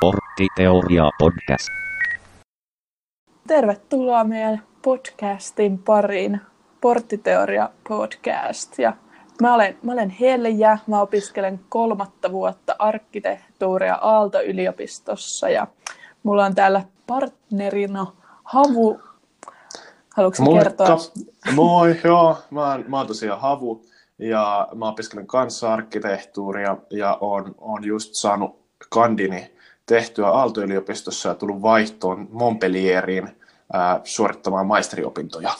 Porttiteoria podcast. Tervetuloa meidän podcastin pariin, Porttiteoria podcast. Ja mä olen, mä olen Helja, mä opiskelen kolmatta vuotta arkkitehtuuria Aalto-yliopistossa ja mulla on täällä partnerina Havu. Haluatko Moikka. kertoa? Moi, joo. Mä oon, mä oon tosiaan Havu ja mä opiskelen kanssa arkkitehtuuria ja oon, oon just saanut kandini tehtyä Aalto-yliopistossa ja tullut vaihtoon Montpellieriin ää, suorittamaan maisteriopintoja.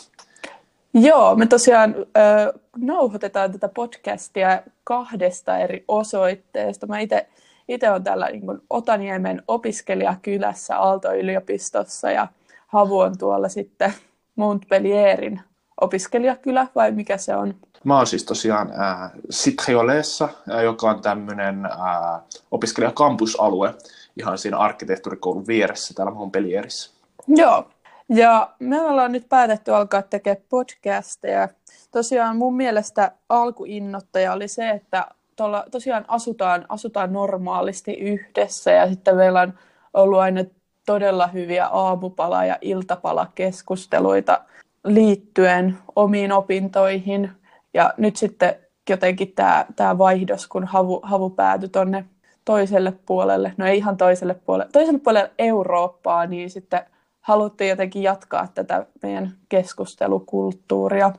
Joo, me tosiaan ö, nauhoitetaan tätä podcastia kahdesta eri osoitteesta. Mä itse itse olen täällä niin kuin Otaniemen opiskelijakylässä Aalto-yliopistossa ja Havu on tuolla sitten Montpellierin opiskelijakylä vai mikä se on? Mä oon siis tosiaan ää, Citriolessa, joka on tämmöinen ää, opiskelijakampusalue ihan siinä arkkitehtuurikoulun vieressä täällä Montpellierissä. Joo, ja me ollaan nyt päätetty alkaa tekemään podcasteja. Tosiaan mun mielestä alkuinnottaja oli se, että tuolla tosiaan asutaan, asutaan normaalisti yhdessä ja sitten meillä on ollut aina todella hyviä aamupala- ja iltapalakeskusteluita liittyen omiin opintoihin. Ja nyt sitten jotenkin tämä, tämä vaihdos, kun havu, havu päätyi tuonne toiselle puolelle, no ei ihan toiselle puolelle, toiselle puolelle Eurooppaa, niin sitten haluttiin jotenkin jatkaa tätä meidän keskustelukulttuuria.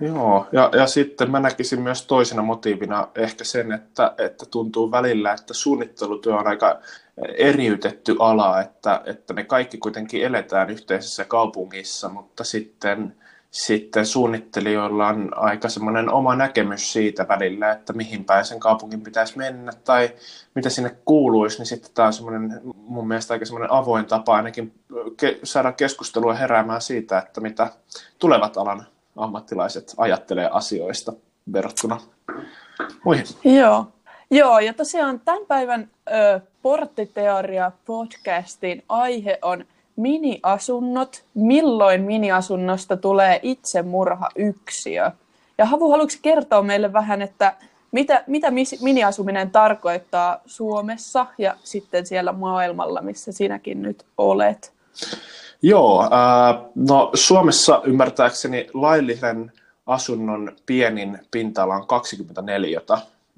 Joo, ja, ja sitten mä näkisin myös toisena motiivina ehkä sen, että, että tuntuu välillä, että suunnittelutyö on aika eriytetty ala, että, että me kaikki kuitenkin eletään yhteisessä kaupungissa, mutta sitten, sitten suunnittelijoilla on aika semmoinen oma näkemys siitä välillä, että mihin päin sen kaupungin pitäisi mennä tai mitä sinne kuuluisi, niin sitten tämä on semmoinen mun mielestä aika semmoinen avoin tapa ainakin ke- saada keskustelua heräämään siitä, että mitä tulevat alan ammattilaiset ajattelee asioista verrattuna muihin. Joo, Joo ja tosiaan tämän päivän ö, Porttiteoria-podcastin aihe on miniasunnot. Milloin miniasunnosta tulee itsemurhayksiö? Ja Havu, haluatko kertoa meille vähän, että mitä, mitä miniasuminen tarkoittaa Suomessa ja sitten siellä maailmalla, missä sinäkin nyt olet? Joo, äh, no Suomessa ymmärtääkseni laillisen asunnon pienin pinta-ala on 24,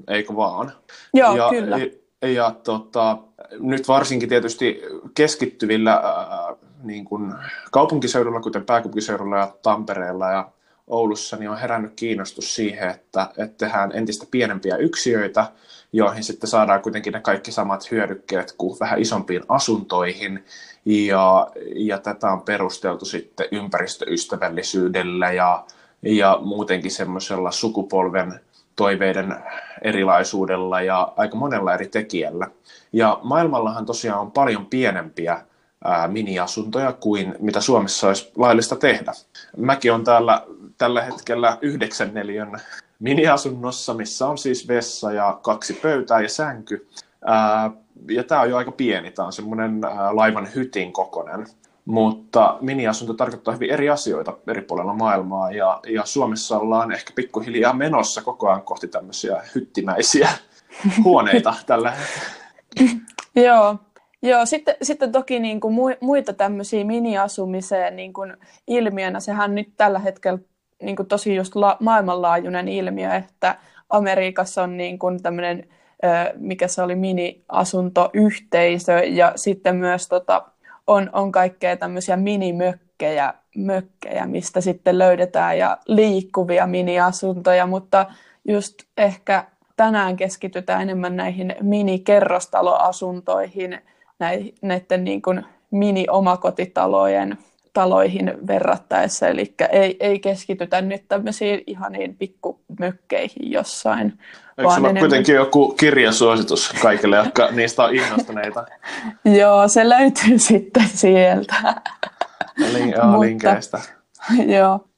eikö vaan? Joo, ja, kyllä. Ja, ja tota, nyt varsinkin tietysti keskittyvillä äh, niin kuin kaupunkiseudulla, kuten pääkaupunkiseudulla ja Tampereella ja Oulussa, niin on herännyt kiinnostus siihen, että, että tehdään entistä pienempiä yksiöitä, joihin sitten saadaan kuitenkin ne kaikki samat hyödykkeet kuin vähän isompiin asuntoihin. Ja, ja tätä on perusteltu sitten ympäristöystävällisyydellä ja, ja muutenkin semmoisella sukupolven toiveiden erilaisuudella ja aika monella eri tekijällä. Ja maailmallahan tosiaan on paljon pienempiä ää, miniasuntoja kuin mitä Suomessa olisi laillista tehdä. Mäkin on täällä tällä hetkellä yhdeksän neliön miniasunnossa, missä on siis vessa ja kaksi pöytää ja sänky. Ää, ja tämä on jo aika pieni, tämä on semmoinen laivan hytin kokonen. Mutta miniasunto tarkoittaa hyvin eri asioita eri puolilla maailmaa ja, ja Suomessa ollaan ehkä pikkuhiljaa menossa koko ajan kohti tämmöisiä hyttimäisiä huoneita tällä Joo, Joo, sitten, sitten toki niin kuin muita tämmöisiä miniasumiseen niin kuin ilmiönä, sehän nyt tällä hetkellä niin kuin tosi just la- maailmanlaajuinen ilmiö, että Amerikassa on niin kuin tämmöinen, mikä se oli, mini-asuntoyhteisö ja sitten myös tota, on, on kaikkea tämmöisiä minimökkejä, mökkejä, mistä sitten löydetään ja liikkuvia miniasuntoja, mutta just ehkä tänään keskitytään enemmän näihin mini-kerrostaloasuntoihin, näiden niin kuin mini-omakotitalojen taloihin verrattaessa, eli ei, ei keskitytä nyt tämmöisiin ihaniin pikkumökkeihin jossain. Eikö sulla enemmän... kuitenkin joku kirjasuositus kaikille, jotka niistä on innostuneita? joo, se löytyy sitten sieltä. Lin- joo, Mutta, linkeistä. Joo.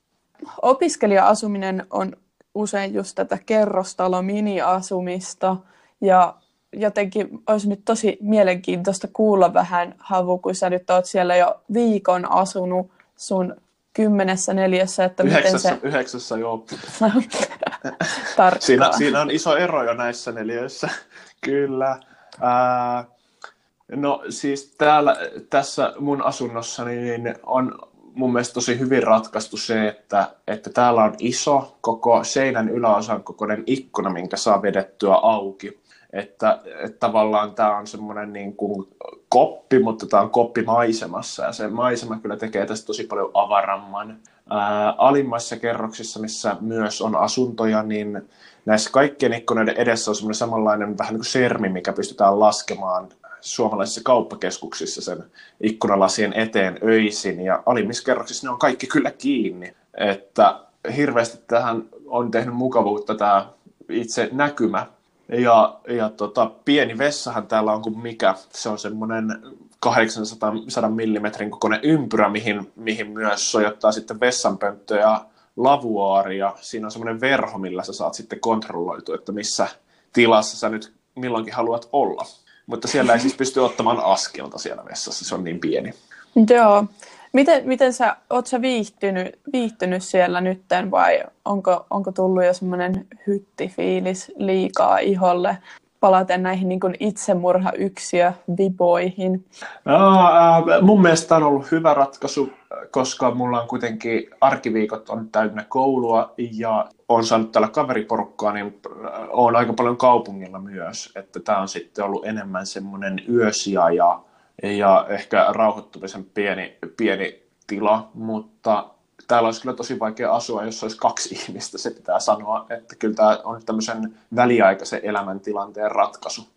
Opiskelija-asuminen on usein just tätä kerrostalo-miniasumista, ja jotenkin olisi nyt tosi mielenkiintoista kuulla vähän, Havu, kun sä nyt oot siellä jo viikon asunut sun kymmenessä neljässä, että yhdeksässä, miten se... Yhdeksässä, joo. siinä, siinä on iso ero jo näissä neljöissä, kyllä. Ää, No siis täällä, tässä mun asunnossani niin on mun mielestä tosi hyvin ratkaistu se, että, että täällä on iso koko seinän yläosan kokoinen ikkuna, minkä saa vedettyä auki. Että, että tavallaan tämä on semmoinen niin kuin koppi, mutta tämä on koppi maisemassa ja se maisema kyllä tekee tästä tosi paljon avaramman. Ää, alimmassa kerroksissa, missä myös on asuntoja, niin näissä kaikkien ikkunoiden edessä on semmoinen samanlainen vähän niin kuin sermi, mikä pystytään laskemaan suomalaisissa kauppakeskuksissa sen ikkunalasien eteen öisin ja alimmissa kerroksissa ne on kaikki kyllä kiinni. Että hirveästi tähän on tehnyt mukavuutta tämä itse näkymä. Ja, ja tota, pieni vessahan täällä on kuin mikä. Se on semmoinen 800 mm kokoinen ympyrä, mihin, mihin myös sojottaa sitten vessanpönttö ja lavuaari. Ja siinä on semmoinen verho, millä sä saat sitten kontrolloitu, että missä tilassa sä nyt milloinkin haluat olla. Mutta siellä ei siis pysty ottamaan askelta siellä vessassa, se on niin pieni. Joo. Miten, miten sä, oot sä viihtynyt, viihtynyt siellä nytten vai onko, onko tullut jo semmoinen hyttifiilis liikaa iholle palaten näihin niin itsemurhayksiö viboihin? No, äh, mun mielestä on ollut hyvä ratkaisu, koska mulla on kuitenkin arkiviikot on täynnä koulua ja on saanut tällä kaveriporukkaa, niin on aika paljon kaupungilla myös. Että tämä on sitten ollut enemmän semmoinen yösiä ja, ja ehkä rauhoittumisen pieni, pieni tila, mutta täällä olisi kyllä tosi vaikea asua, jos olisi kaksi ihmistä, se pitää sanoa, että kyllä tämä on tämmöisen väliaikaisen elämäntilanteen ratkaisu.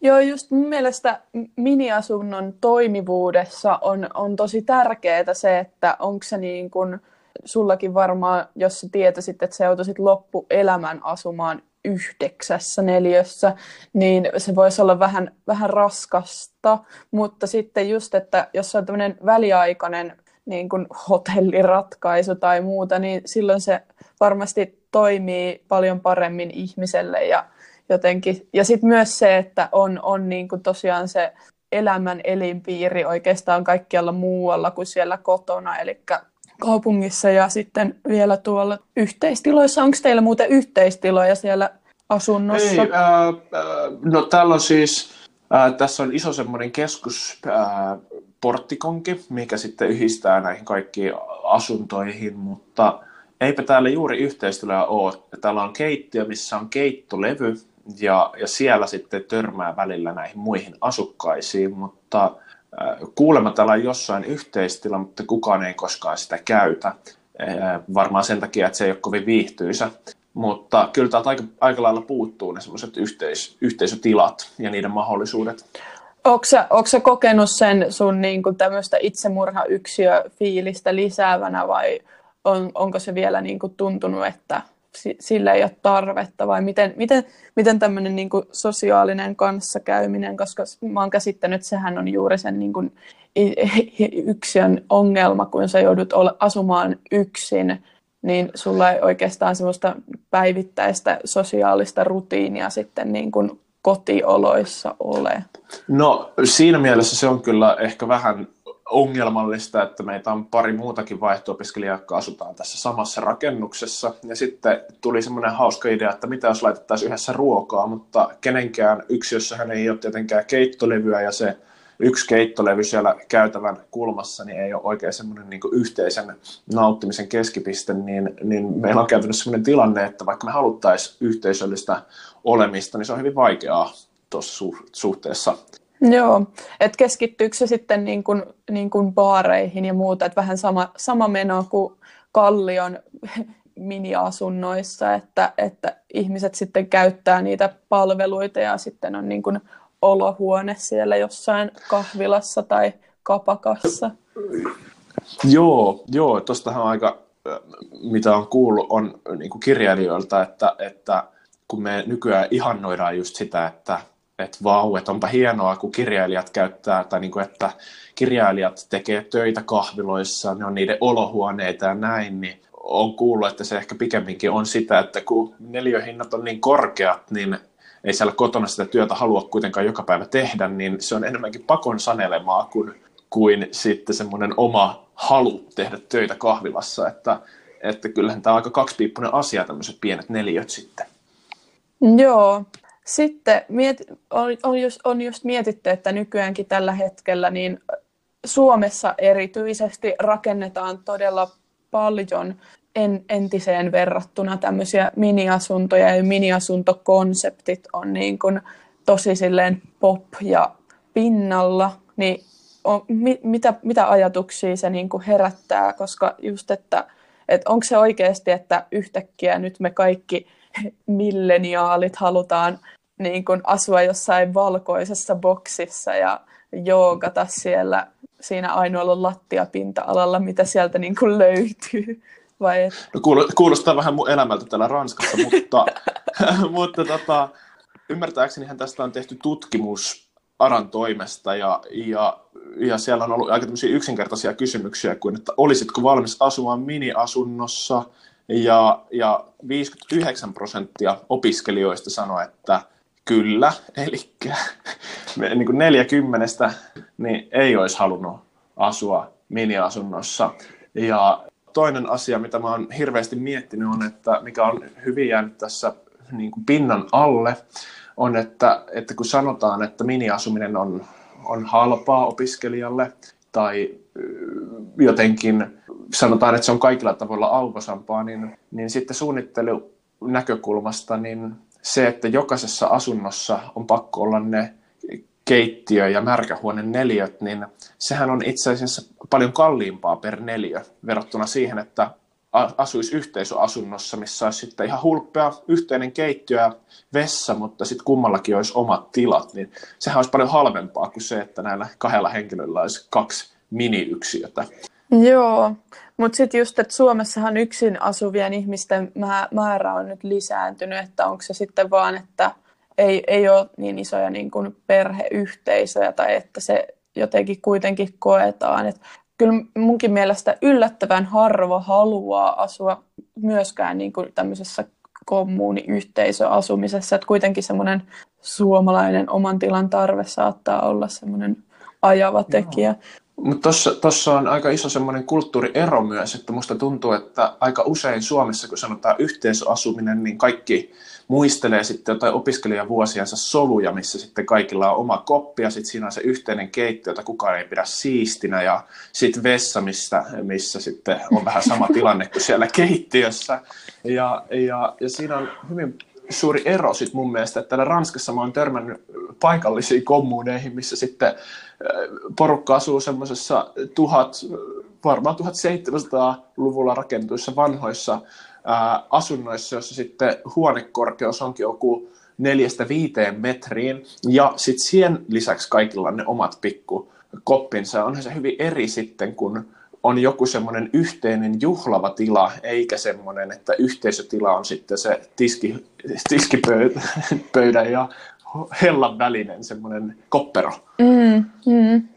Joo, just mun mielestä miniasunnon toimivuudessa on, on tosi tärkeää se, että onko se niin kuin, sullakin varmaan, jos sä tietäisit, että sä joutuisit loppuelämän asumaan yhdeksässä neliössä, niin se voisi olla vähän, vähän raskasta, mutta sitten just, että jos on tämmöinen väliaikainen niin kuin hotelliratkaisu tai muuta, niin silloin se varmasti toimii paljon paremmin ihmiselle ja jotenkin. Ja sitten myös se, että on, on niin kuin tosiaan se elämän elinpiiri oikeastaan kaikkialla muualla kuin siellä kotona, eli kaupungissa ja sitten vielä tuolla yhteistiloissa. Onko teillä muuten yhteistiloja siellä asunnossa? Ei, äh, no täällä on siis, äh, tässä on iso semmoinen keskus, äh, porttikonki, mikä sitten yhdistää näihin kaikkiin asuntoihin, mutta eipä täällä juuri yhteistyöllä ole. Täällä on keittiö, missä on keittolevy, ja, ja siellä sitten törmää välillä näihin muihin asukkaisiin, mutta kuulemma täällä on jossain yhteistila, mutta kukaan ei koskaan sitä käytä. Äh, varmaan sen takia, että se ei ole kovin viihtyisä. Mutta kyllä täältä aika, aika lailla puuttuu ne semmoiset yhteis, yhteisötilat ja niiden mahdollisuudet. Onko sä kokenut sen sun niin kuin tämmöistä itsemurhayksiö-fiilistä lisäävänä vai on, onko se vielä niin kuin tuntunut, että sillä ei ole tarvetta vai miten, miten, miten tämmöinen niin kuin sosiaalinen kanssakäyminen, koska mä oon käsittänyt, että sehän on juuri sen niin kuin yksin ongelma, kun sä joudut asumaan yksin, niin sulla ei oikeastaan semmoista päivittäistä sosiaalista rutiinia sitten niin kuin kotioloissa ole? No siinä mielessä se on kyllä ehkä vähän ongelmallista, että meitä on pari muutakin vaihto-opiskelijaa, jotka asutaan tässä samassa rakennuksessa. Ja sitten tuli semmoinen hauska idea, että mitä jos laitettaisiin yhdessä ruokaa, mutta kenenkään yksiössähän ei ole tietenkään keittolevyä ja se yksi keittolevy siellä käytävän kulmassa niin ei ole oikein semmoinen niin yhteisen nauttimisen keskipiste, niin, niin meillä on käytännössä semmoinen tilanne, että vaikka me haluttaisiin yhteisöllistä olemista, niin se on hyvin vaikeaa tuossa suhteessa. Joo, että keskittyykö se sitten niin kuin, niin kuin baareihin ja muuta, että vähän sama, sama meno kuin Kallion miniasunnoissa, että, että ihmiset sitten käyttää niitä palveluita ja sitten on niin kuin olohuone siellä jossain kahvilassa tai kapakassa. Joo, joo. Tuostahan aika, mitä on kuullut, on niin kuin kirjailijoilta, että, että kun me nykyään ihannoidaan just sitä, että, että vau, että onpa hienoa, kun kirjailijat käyttää, tai niin kuin, että kirjailijat tekee töitä kahviloissa, ne on niiden olohuoneita ja näin, niin on kuullut, että se ehkä pikemminkin on sitä, että kun neljöhinnat on niin korkeat, niin ei siellä kotona sitä työtä halua kuitenkaan joka päivä tehdä, niin se on enemmänkin pakon sanelemaa kuin, kuin sitten semmoinen oma halu tehdä töitä kahvilassa, että, että kyllähän tämä on aika kaksipiippunen asia, tämmöiset pienet neliöt sitten. Joo, sitten miet, on, on, just, on just mietitty, että nykyäänkin tällä hetkellä niin Suomessa erityisesti rakennetaan todella paljon en, entiseen verrattuna tämmöisiä miniasuntoja ja miniasuntokonseptit on niin kuin tosi silleen pop ja pinnalla, niin on, mi, mitä, mitä ajatuksia se niin kuin herättää, koska just, että, että onko se oikeasti, että yhtäkkiä nyt me kaikki milleniaalit halutaan niin kuin asua jossain valkoisessa boksissa ja joogata siellä siinä ainoalla lattiapinta-alalla, mitä sieltä niin kuin löytyy. Vai et... no, kuulostaa vähän mun elämältä täällä Ranskassa, mutta, mutta tota, ymmärtääkseni tästä on tehty tutkimus Aran toimesta ja, ja, ja siellä on ollut aika yksinkertaisia kysymyksiä kuin, että olisitko valmis asumaan mini-asunnossa ja, ja 59 prosenttia opiskelijoista sanoi, että kyllä, eli niin kuin 40 niin ei olisi halunnut asua mini-asunnossa. Ja toinen asia, mitä mä oon hirveästi miettinyt, on, että mikä on hyvin jäänyt tässä niin kuin pinnan alle, on, että, että kun sanotaan, että miniasuminen on, on halpaa opiskelijalle, tai jotenkin sanotaan, että se on kaikilla tavoilla aukosampaa, niin, niin sitten suunnittelunäkökulmasta niin se, että jokaisessa asunnossa on pakko olla ne keittiö- ja märkähuone neliöt, niin sehän on itse asiassa paljon kalliimpaa per neliö verrattuna siihen, että asuisi yhteisöasunnossa, missä olisi sitten ihan hulppea yhteinen keittiö ja vessa, mutta sitten kummallakin olisi omat tilat, niin sehän olisi paljon halvempaa kuin se, että näillä kahdella henkilöllä olisi kaksi miniyksiötä. Joo, mutta sitten just, että Suomessahan yksin asuvien ihmisten määrä on nyt lisääntynyt, että onko se sitten vaan, että ei, ei ole niin isoja niin kuin perheyhteisöjä tai että se jotenkin kuitenkin koetaan. Et kyllä munkin mielestä yllättävän harvo haluaa asua myöskään niin kuin tämmöisessä kommuniyhteisöasumisessa, että kuitenkin semmoinen suomalainen oman tilan tarve saattaa olla semmoinen ajava tekijä. Mutta tuossa on aika iso semmoinen kulttuuriero myös, että musta tuntuu, että aika usein Suomessa, kun sanotaan yhteisöasuminen, niin kaikki muistelee sitten jotain opiskelijavuosiansa soluja, missä sitten kaikilla on oma koppi ja sitten siinä on se yhteinen keittiö, jota kukaan ei pidä siistinä ja sitten vessa, missä, missä sitten on vähän sama tilanne kuin siellä keittiössä. Ja, ja, ja siinä on hyvin suuri ero sit mun mielestä, että täällä Ranskassa mä oon törmännyt paikallisiin kommuneihin, missä sitten porukka asuu semmoisessa tuhat, varmaan 1700-luvulla rakentuissa vanhoissa ää, asunnoissa, jossa sitten huonekorkeus onkin joku neljästä viiteen metriin, ja sitten siihen lisäksi kaikilla ne omat pikku koppinsa. Onhan se hyvin eri sitten, kun on joku semmoinen yhteinen juhlava tila, eikä semmoinen, että yhteisötila on sitten se tiski, tiskipöydän ja hellan välinen semmoinen koppero. Mm, mm.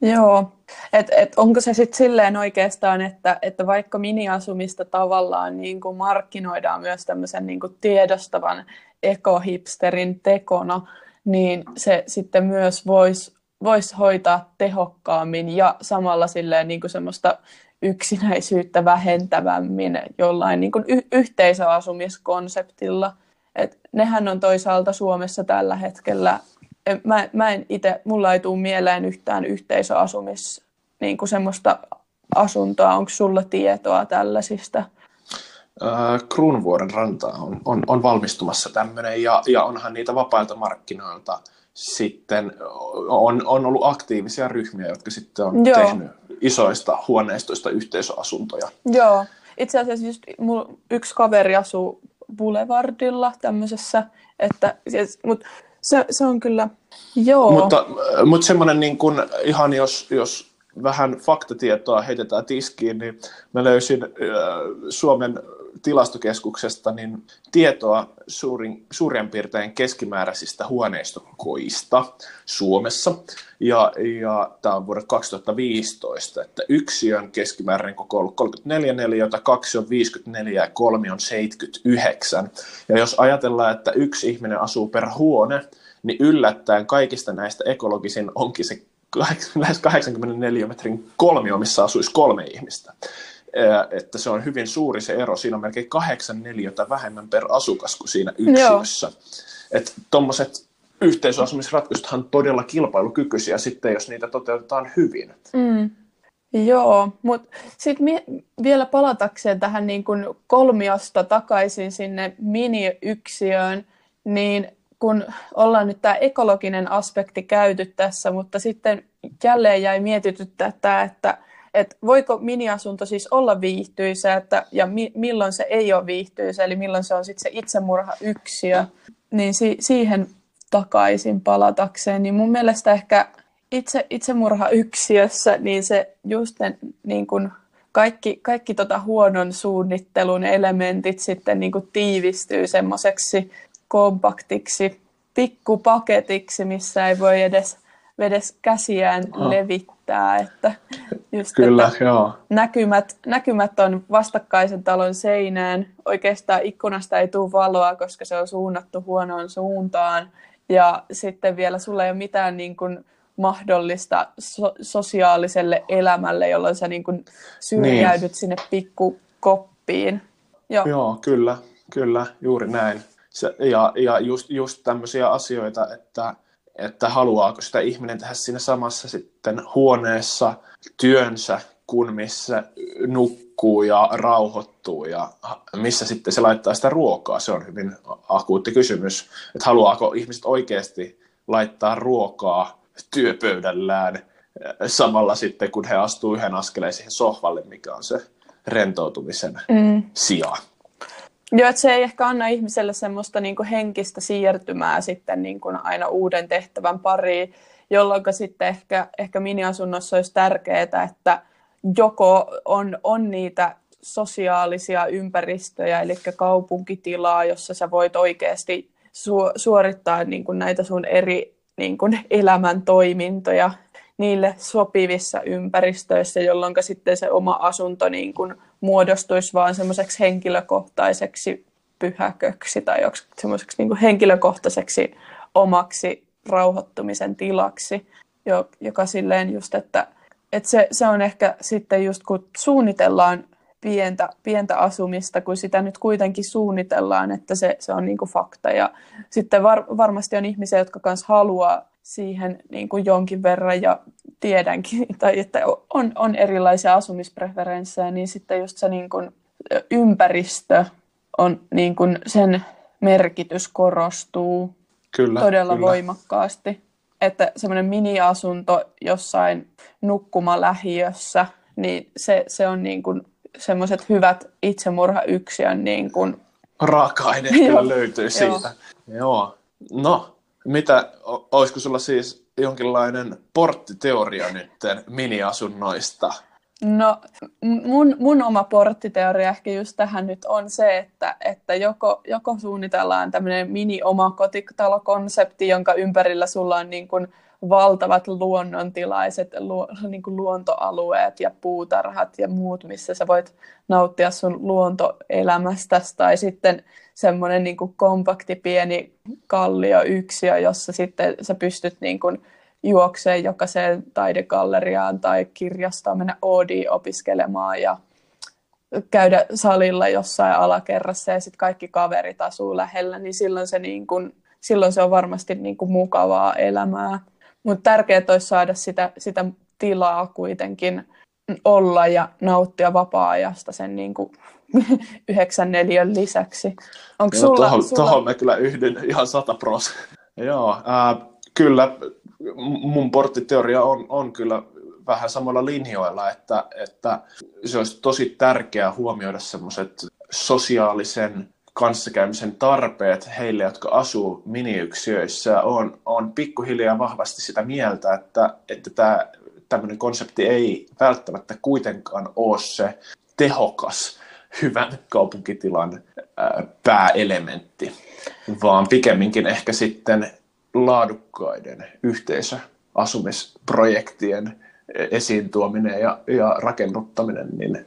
Joo, et, et onko se sitten silleen oikeastaan, että, että vaikka miniasumista tavallaan niin kuin markkinoidaan myös tämmöisen niin kuin tiedostavan ekohipsterin tekona, niin se sitten myös voisi vois hoitaa tehokkaammin ja samalla silleen niin kuin semmoista yksinäisyyttä vähentävämmin jollain niin kuin y- yhteisöasumiskonseptilla. Et nehän on toisaalta Suomessa tällä hetkellä mä, mä en itse, mulla ei tule mieleen yhtään yhteisöasumis, niin kuin semmoista asuntoa. Onko sulla tietoa tällaisista? Kruunvuoren ranta on, on, on valmistumassa tämmöinen ja, ja onhan niitä vapailta markkinoilta sitten on, on ollut aktiivisia ryhmiä, jotka sitten on Joo. tehnyt isoista huoneistoista yhteisöasuntoja. Joo, itse asiassa just mul, yksi kaveri asuu Boulevardilla tämmöisessä, että, siis, mutta se, se on kyllä, joo. Mutta, mutta semmoinen niin kuin, ihan jos, jos vähän faktatietoa heitetään tiskiin, niin mä löysin äh, Suomen tilastokeskuksesta niin tietoa suurin, suurin piirtein keskimääräisistä huoneistokoista Suomessa. Ja, ja tämä on vuodet 2015, että yksi on keskimääräinen koko ollut 34 neliötä, kaksi on 54 ja kolmi on 79. Ja jos ajatellaan, että yksi ihminen asuu per huone, niin yllättäen kaikista näistä ekologisin onkin se lähes 84 metrin kolmio, missä asuisi kolme ihmistä. Että se on hyvin suuri se ero. Siinä on melkein kahdeksan neliötä vähemmän per asukas kuin siinä yksiössä. että tuommoiset yhteisöasumisratkaisuthan on todella kilpailukykyisiä sitten, jos niitä toteutetaan hyvin. Mm. Joo, mutta sitten vielä palatakseen tähän niin kun kolmiosta takaisin sinne mini-yksiöön, niin kun ollaan nyt tämä ekologinen aspekti käyty tässä, mutta sitten jälleen jäi mietityttää tämä, että, että voiko miniasunto siis olla viihtyisä että, ja mi, milloin se ei ole viihtyisä, eli milloin se on sitten se itsemurha-yksiö, niin si, siihen takaisin palatakseen, niin mun mielestä ehkä itse, itsemurha-yksiössä, niin se just ne, niin kun kaikki, kaikki tota huonon suunnittelun elementit sitten niin kuin tiivistyy semmoiseksi kompaktiksi pikkupaketiksi, missä ei voi edes, edes käsiään levittää. Että just, Kyllä, että joo. Näkymät, näkymät on vastakkaisen talon seinään. Oikeastaan ikkunasta ei tule valoa, koska se on suunnattu huonoon suuntaan. Ja sitten vielä sulla ei ole mitään niin kuin, mahdollista so- sosiaaliselle elämälle, jolloin sä niin kuin syrjäydyt niin. sinne pikkukoppiin. Joo. Joo, kyllä, kyllä, juuri näin. Se, ja ja just, just tämmöisiä asioita, että, että haluaako sitä ihminen tehdä siinä samassa sitten huoneessa työnsä, kun missä nukkuu ja rauhoittuu ja missä sitten se laittaa sitä ruokaa. Se on hyvin akuutti kysymys, että haluaako ihmiset oikeasti laittaa ruokaa työpöydällään samalla sitten, kun he astuu yhden askeleen siihen sohvalle, mikä on se rentoutumisen mm. sija. Joo, että se ei ehkä anna ihmiselle semmoista niin kuin henkistä siirtymää sitten niin kuin aina uuden tehtävän pariin, jolloin sitten ehkä, ehkä miniasunnossa olisi tärkeää, että joko on, on niitä sosiaalisia ympäristöjä, eli kaupunkitilaa, jossa sä voit oikeasti su- suorittaa niin kuin näitä sun eri niin kuin elämäntoimintoja niille sopivissa ympäristöissä, jolloin sitten se oma asunto niin kuin muodostuisi vaan semmoiseksi henkilökohtaiseksi pyhäköksi tai semmoiseksi niin henkilökohtaiseksi omaksi rauhoittumisen tilaksi, joka silleen just, että, että se, se on ehkä sitten just kun suunnitellaan pientä, pientä asumista, kun sitä nyt kuitenkin suunnitellaan, että se, se on niin kuin fakta. Ja sitten var, varmasti on ihmisiä, jotka myös haluaa siihen niin kuin jonkin verran ja tiedänkin, tai että on, on erilaisia asumispreferenssejä, niin sitten just se niin kuin ympäristö on niin kuin sen merkitys korostuu kyllä, todella kyllä. voimakkaasti. Että semmoinen mini-asunto jossain nukkumalähiössä, niin se, se on niin kuin semmoiset hyvät itsemurhayksiön niin kuin... Raaka-aine kyllä löytyy siitä. Joo. Joo. No, mitä, olisiko sulla siis jonkinlainen porttiteoria nyt miniasunnoista? No mun, mun oma porttiteoria ehkä just tähän nyt on se, että, että joko, joko suunnitellaan tämmöinen mini-oma kotitalokonsepti, jonka ympärillä sulla on niin kuin valtavat luonnontilaiset lu, niin kuin luontoalueet ja puutarhat ja muut, missä sä voit nauttia sun luontoelämästä, tai sitten semmoinen niin kuin kompakti pieni kallioyksiö, jossa sitten sä pystyt niin kuin juokseen jokaiseen taidegalleriaan tai kirjastoon, mennä Oodi opiskelemaan ja käydä salilla jossain alakerrassa ja sitten kaikki kaverit asuu lähellä, niin silloin se, niin kuin, silloin se on varmasti niin kuin mukavaa elämää. Mutta tärkeää olisi saada sitä, sitä tilaa kuitenkin olla ja nauttia vapaa-ajasta sen niin kuin yhdeksän neljän lisäksi. Onko sulla, tuohon, sulla... tuohon mä kyllä yhdyn ihan sata pros. Joo, ää, kyllä mun porttiteoria on, on kyllä vähän samalla linjoilla, että, että se olisi tosi tärkeää huomioida semmoiset sosiaalisen kanssakäymisen tarpeet heille, jotka asuu miniyksiöissä, on, on pikkuhiljaa vahvasti sitä mieltä, että, että tämä tämmöinen konsepti ei välttämättä kuitenkaan ole se tehokas hyvän kaupunkitilan pääelementti, vaan pikemminkin ehkä sitten laadukkaiden yhteisöasumisprojektien esiin tuominen ja, ja rakennuttaminen, niin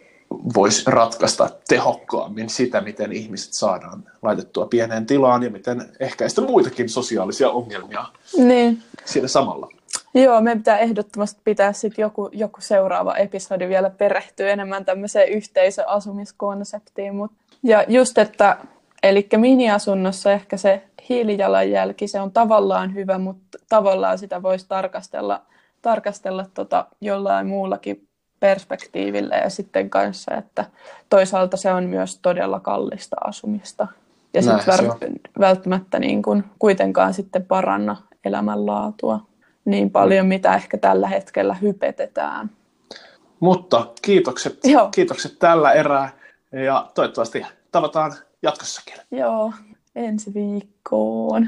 voisi ratkaista tehokkaammin sitä, miten ihmiset saadaan laitettua pieneen tilaan ja miten ehkäistä muitakin sosiaalisia ongelmia niin. siinä samalla. Joo, me pitää ehdottomasti pitää sitten joku, joku seuraava episodi vielä perehtyä enemmän tämmöiseen yhteisöasumiskonseptiin. Mut, ja just, että Eli miniasunnossa ehkä se hiilijalanjälki, se on tavallaan hyvä, mutta tavallaan sitä voisi tarkastella, tarkastella tota jollain muullakin perspektiivillä ja sitten kanssa, että toisaalta se on myös todella kallista asumista. Ja sitten vär- välttämättä niin kuin kuitenkaan sitten paranna elämänlaatua niin paljon, mitä ehkä tällä hetkellä hypetetään. Mutta kiitokset, Joo. kiitokset tällä erää ja toivottavasti tavataan jatkossakin. Joo, ensi viikkoon.